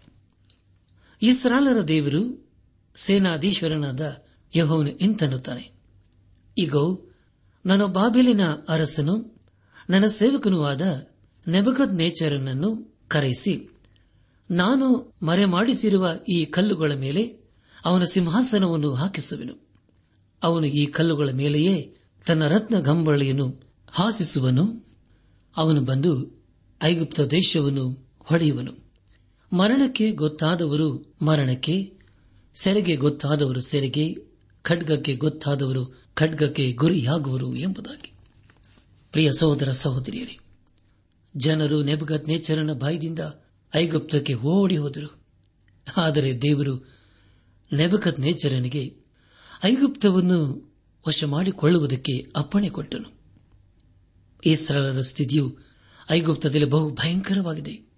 ಇಸ್ರಾಲರ ದೇವರು ಸೇನಾಧೀಶ್ವರನಾದ ಯಹೋನು ಇಂತನ್ನುತ್ತಾನೆ. ಈಗ ನಾನು ಬಾಬೆಲಿನ ಅರಸನು, ನನ್ನ ಸೇವಕನೂ ಆದ ನೆಬಕದ್ ನೇಚರನನ್ನು ಕರೆಯಿಸಿ, ನಾನು ಮರೆಮಾಡಿಸಿರುವ ಈ ಕಲ್ಲುಗಳ ಮೇಲೆ ಅವನ ಸಿಂಹಾಸನವನ್ನು ಹಾಕಿಸುವೆನು. ಅವನು ಈ ಕಲ್ಲುಗಳ ಮೇಲೆಯೇ ತನ್ನ ರತ್ನ ಗಂಬಳಿಯನ್ನು ಹಾಸಿಸುವನು. ಅವನು ಬಂದು ಐಗುಪ್ತ ದೇಶವನ್ನು ಹೊಡೆಯುವನು. ಮರಣಕ್ಕೆ ಗೊತ್ತಾದವರು ಮರಣಕ್ಕೆ, ಸೆರೆಗೆ ಗೊತ್ತಾದವರು ಸೆರೆಗೆ, ಖಡ್ಗಕ್ಕೆ ಗೊತ್ತಾದವರು ಖಡ್ಗಕ್ಕೆ ಗುರಿಯಾಗುವರು ಎಂಬುದಾಗಿ. ಪ್ರಿಯ ಸಹೋದರ ಸಹೋದರಿಯರೇ, ಜನರು ನೆಬಗತ್ ನೇಚರನ ಬಾಯಿದಿಂದ ಐಗುಪ್ತಕ್ಕೆ ಓಡಿ ಹೋದರು. ಆದರೆ ದೇವರು ನೆಬಕತ್ ನೇಚರನಿಗೆ ಐಗುಪ್ತವನ್ನು ವಶ ಮಾಡಿಕೊಳ್ಳುವುದಕ್ಕೆ ಅಪ್ಪಣೆ ಕೊಟ್ಟನು. ಇಸ್ರಾಲರ ಸ್ಥಿತಿಯು ಐಗುಪ್ತದಲ್ಲಿ ಬಹು ಭಯಂಕರವಾಗಿದೆ.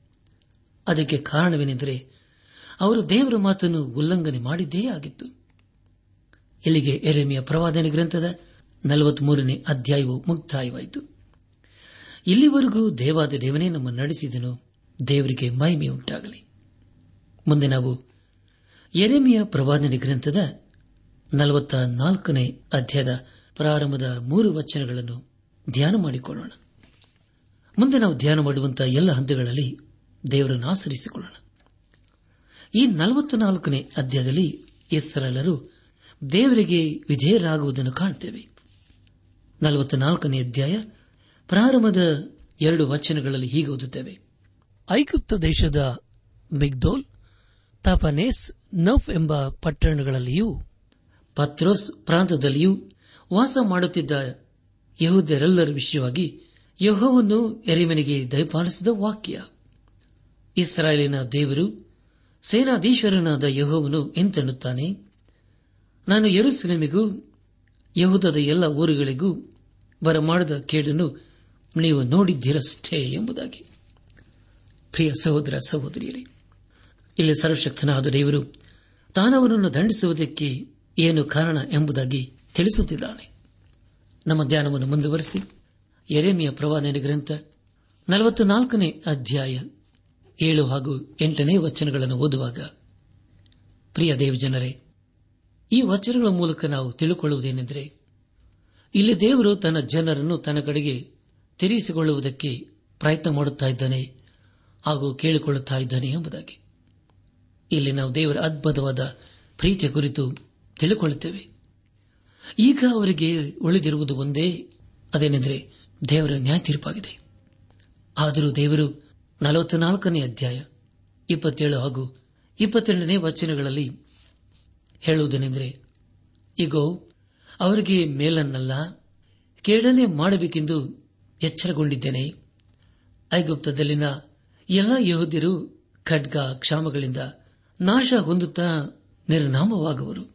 ಅದಕ್ಕೆ ಕಾರಣವೇನೆಂದರೆ, ಅವರು ದೇವರ ಮಾತನ್ನು ಉಲ್ಲಂಘನೆ ಮಾಡಿದ್ದೇ ಆಗಿತ್ತು. ಇಲ್ಲಿಗೆ ಎರೆಮಿಯ ಪ್ರವಾದನೆ ಗ್ರಂಥದ ನಲವತ್ಮೂರನೇ ಅಧ್ಯಾಯವು ಮುಕ್ತಾಯವಾಯಿತು. ಇಲ್ಲಿವರೆಗೂ ದೇವಾದ ದೇವನೇ ನಮ್ಮ ನಡೆಸಿದನು. ದೇವರಿಗೆ ಮಹಿಮೆಯುಂಟಾಗಲಿ. ಮುಂದೆ ನಾವು ಎರೆಮಿಯ ಪ್ರವಾದನೆ ಗ್ರಂಥದ ನಲವತ್ತ ನಾಲ್ಕನೇ ಅಧ್ಯಾಯದ ಪ್ರಾರಂಭದ ಮೂರು ವಚನಗಳನ್ನು ಧ್ಯಾನ ಮಾಡಿಕೊಳ್ಳೋಣ. ಮುಂದೆ ನಾವು ಧ್ಯಾನ ಮಾಡುವಂತಹ ಎಲ್ಲ ಹಂತಗಳಲ್ಲಿ ದೇವರನ್ನು ಆಚರಿಸಿಕೊಳ್ಳೋಣ ಈ ನಲವತ್ತ ನಾಲ್ಕನೇ ಅಧ್ಯಾಯದಲ್ಲಿ ಇಸ್ರಾಲರು ದೇವರಿಗೆ ವಿಧೇಯರಾಗುವುದನ್ನು ಕಾಣುತ್ತೇವೆ. ನಲವತ್ತ ಅಧ್ಯಾಯ ಪ್ರಾರಂಭದ ಎರಡು ವಚನಗಳಲ್ಲಿ ಹೀಗೆ ಓದುತ್ತೇವೆ. ಐಗುಪ್ತ ದೇಶದ ಮಿಗ್ದೋಲ್, ತಪನೇಸ್, ನೌಫ್ ಎಂಬ ಪಟ್ಟಣಗಳಲ್ಲಿಯೂ ಪತ್ರೋಸ್ ಪ್ರಾಂತದಲ್ಲಿಯೂ ವಾಸ ಮಾಡುತ್ತಿದ್ದ ಯಹೂದ್ಯರೆಲ್ಲರ ವಿಷಯವಾಗಿ ಯಹೋವನ್ನು ಎರಿಮನಿಗೆ ದಯಪಾಲಿಸಿದ ವಾಕ್ಯ. ಇಸ್ರಾಯೇಲಿನ ದೇವರು, ಸೇನಾಧೀಶ್ವರನಾದ ಯಹೋವನು ಎಂತೆನ್ನುತ್ತಾನೆ? ನಾನು ಯರುಸಲೇಮಿಗೂ, ಯಹೂದದ ಎಲ್ಲ ಊರುಗಳಿಗೂ ಬರಮಾಡದ ಕೇಡನ್ನು ನೀವು ನೋಡಿದ್ದೀರಷ್ಟೇ ಎಂಬುದಾಗಿ. ಪ್ರಿಯ ಸಹೋದರ ಸಹೋದರಿಯರೇ, ಇಲ್ಲಿ ಸರ್ವಶಕ್ತನಾದ ದೇವರು ತಾನವನನ್ನು ದಂಡಿಸುವುದಕ್ಕೆ ಏನು ಕಾರಣ ಎಂಬುದಾಗಿ ತಿಳಿಸುತ್ತಿದ್ದಾನೆ. ನಮ್ಮ ಧ್ಯಾನವನ್ನು ಮುಂದುವರೆಸಿ. ಎರೆಮಿಯ ಪ್ರವಾದನೆ ಗ್ರಂಥ ನಲವತ್ತು ನಾಲ್ಕನೇ ಅಧ್ಯಾಯ ಏಳು ಹಾಗೂ ಎಂಟನೇ ವಚನಗಳನ್ನು ಓದುವಾಗ, ಪ್ರಿಯ ದೇವಜನರೇ ಈ ವಚನಗಳ ಮೂಲಕ ನಾವು ತಿಳಿದುಕೊಳ್ಳುವುದೇನೆಂದರೆ ಇಲ್ಲಿ ದೇವರು ತನ್ನ ಜನರನ್ನು ತನ್ನ ಕಡೆಗೆ ತಿರುಗಿಸಿಕೊಳ್ಳುವುದಕ್ಕೆ ಪ್ರಯತ್ನ ಮಾಡುತ್ತಾ ಇದ್ದಾನೆ ಹಾಗೂ ಕೇಳಿಕೊಳ್ಳುತ್ತಾ ಇದ್ದಾನೆ ಎಂಬುದಾಗಿ. ಇಲ್ಲಿ ನಾವು ದೇವರ ಅದ್ಭುತವಾದ ಪ್ರೀತಿಯ ಕುರಿತು ತಿಳಿದುಕೊಳ್ಳುತ್ತೇವೆ. ಈಗ ಅವರಿಗೆ ಉಳಿದಿರುವುದು ಒಂದೇ, ಅದೇನೆಂದರೆ ದೇವರ ನ್ಯಾಯ ತೀರ್ಪಾಗಿದೆ ಆದರೂ ದೇವರು ನಲವತ್ನಾಲ್ಕನೇ ಅಧ್ಯಾಯ, ಇಪ್ಪತ್ತೇಳು ಹಾಗೂ ಇಪ್ಪತ್ತೆರಡನೇ ವಚನಗಳಲ್ಲಿ ಹೇಳುವುದೇನೆಂದರೆ ಈಗ ಅವರಿಗೆ ಮೇಲನ್ನಲ್ಲ ಕೇಳನೆ ಮಾಡಬೇಕೆಂದು ಎಚ್ಚರಗೊಂಡಿದ್ದೇನೆ. ಐಗುಪ್ತದಲ್ಲಿನ ಎಲ್ಲ ಯಹೋದ್ಯರು ಖಡ್ಗ, ಕ್ಷಾಮಗಳಿಂದ ನಾಶ ಹೊಂದುತ್ತಾ ನಿರ್ನಾಮವಾಗುವರು.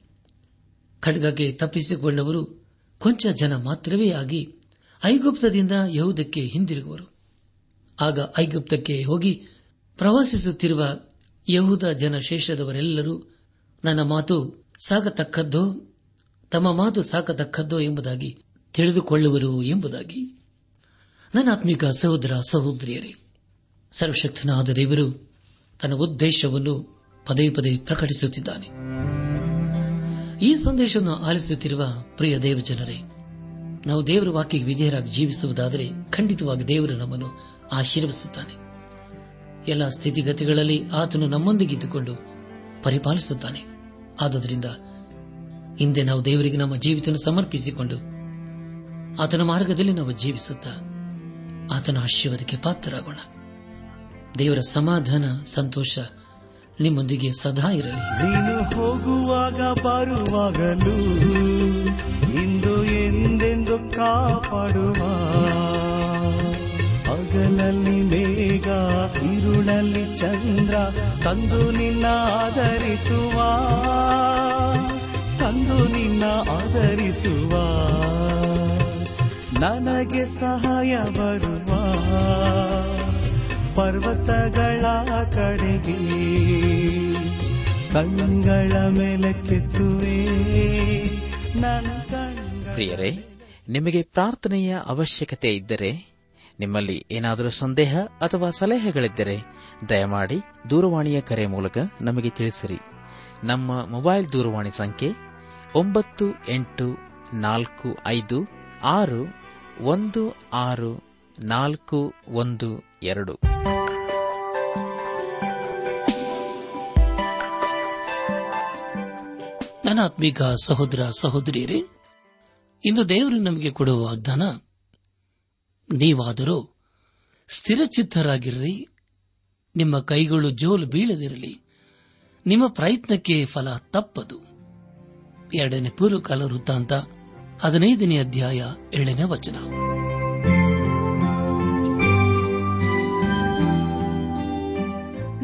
ಖಡ್ಗಕ್ಕೆ ತಪ್ಪಿಸಿಕೊಂಡವರು ಕೊಂಚ ಜನ ಮಾತ್ರವೇ ಆಗಿ ಐಗುಪ್ತದಿಂದ ಯಹೂದಕ್ಕೆ ಹಿಂದಿರುಗುವರು. ಆಗ ಐಗುಪ್ತಕ್ಕೆ ಹೋಗಿ ಪ್ರವಾಸಿಸುತ್ತಿರುವ ಯಹೂದ ಜನಶೇಷದವರೆಲ್ಲರೂ ನನ್ನ ಮಾತು ಸಾಕತಕ್ಕದ್ದೋ, ತಮ್ಮ ಮಾತು ಸಾಕತಕ್ಕದ್ದೋ ಎಂಬುದಾಗಿ ತಿಳಿದುಕೊಳ್ಳುವರು ಎಂಬುದಾಗಿ. ನನ್ನ ಆತ್ಮಿಕ ಸಹೋದರ ಸಹೋದರಿಯರೇ, ಸರ್ವಶಕ್ತನಾದ ದೇವರು ತನ್ನ ಉದ್ದೇಶವನ್ನು ಪದೇ ಪದೇ ಪ್ರಕಟಿಸುತ್ತಿದ್ದಾನೆ. ಈ ಸಂದೇಶವನ್ನು ಆಲಿಸುತ್ತಿರುವ ಪ್ರಿಯ ದೇವಜನರೇ, ನಾವು ದೇವರ ವಾಕ್ಯಕ್ಕೆ ವಿಧೇಯರಾಗಿ ಜೀವಿಸುವುದಾದರೆ ಖಂಡಿತವಾಗಿ ದೇವರು ನಮ್ಮನ್ನು ಆಶೀರ್ವಿಸುತ್ತಾನೆ ಎಲ್ಲ ಸ್ಥಿತಿಗತಿಗಳಲ್ಲಿ ಆತನು ನಮ್ಮೊಂದಿಗಿದ್ದುಕೊಂಡು ಪರಿಪಾಲಿಸುತ್ತಾನೆ. ಆದುದರಿಂದ ಹಿಂದೆ ನಾವು ದೇವರಿಗೆ ನಮ್ಮ ಜೀವಿತ ಸಮರ್ಪಿಸಿಕೊಂಡು ಆತನ ಮಾರ್ಗದಲ್ಲಿ ನಾವು ಜೀವಿಸುತ್ತಾ ಆತನ ಆಶೀರ್ವಾದಕ್ಕೆ ಪಾತ್ರರಾಗೋಣ. ದೇವರ ಸಮಾಧಾನ, ಸಂತೋಷ ನಿಮ್ಮೊಂದಿಗೆ ಸದಾ ಇರಲಿ. ನೀನು ಹೋಗುವಾಗ, ಬರುವಾಗಲೂ ಇಂದು ಎಂದೆಂದು ಕಾಪಾಡುವ. ಹಗಲಲ್ಲಿ ಬೇಗ ಇರುಳಲ್ಲಿ ಚಂದ್ರ ತಂದು ನಿನ್ನ ಆಧರಿಸುವ. ತಂದು ನಿನ್ನ ಆಧರಿಸುವ. ನನಗೆ ಸಹಾಯ ಬರುವ. ಪರ್ವತಗಳ ಕಡೆಗೆ ಕಣ್ಣುಗಳ ಮೇಲೆ ಪ್ರಿಯರೇ, ನಿಮಗೆ ಪ್ರಾರ್ಥನೆಯ ಅವಶ್ಯಕತೆ ಇದ್ದರೆ, ನಿಮ್ಮಲ್ಲಿ ಏನಾದರೂ ಸಂದೇಹ ಅಥವಾ ಸಲಹೆಗಳಿದ್ದರೆ, ದಯಮಾಡಿ ದೂರವಾಣಿಯ ಕರೆ ಮೂಲಕ ನಮಗೆ ತಿಳಿಸಿರಿ. ನಮ್ಮ ಮೊಬೈಲ್ ದೂರವಾಣಿ ಸಂಖ್ಯೆ ಒಂಬತ್ತು ಎಂಟು ನಾಲ್ಕು ಐದು ಆರು ಒಂದು ಆರು ನಾಲ್ಕು ಒಂದು ಎರಡು. ನನ್ನ ಸಹೋದರ ಸಹೋದರಿಯರೇ, ಇಂದು ದೇವರು ನಮಗೆ ಕೊಡುವ ವಾಗ್ದಾನ ನೀವಾದರೂ ಸ್ಥಿರಚಿತ್ತರಾಗಿರ್ರಿ. ನಿಮ್ಮ ಕೈಗಳು ಜೋಲು ಬೀಳದಿರಲಿ, ನಿಮ್ಮ ಪ್ರಯತ್ನಕ್ಕೆ ಫಲ ತಪ್ಪದು. ಎರಡನೇ ಪೂರ್ವಕಾಲ ವೃತ್ತಾಂತ ಹದಿನೈದನೇ ಅಧ್ಯಾಯ ಏಳನೇ ವಚನ.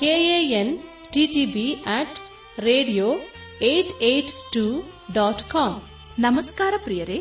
KAN TTB at radio eight eight two dot com ನಮಸ್ಕಾರ ಪ್ರಿಯರೇ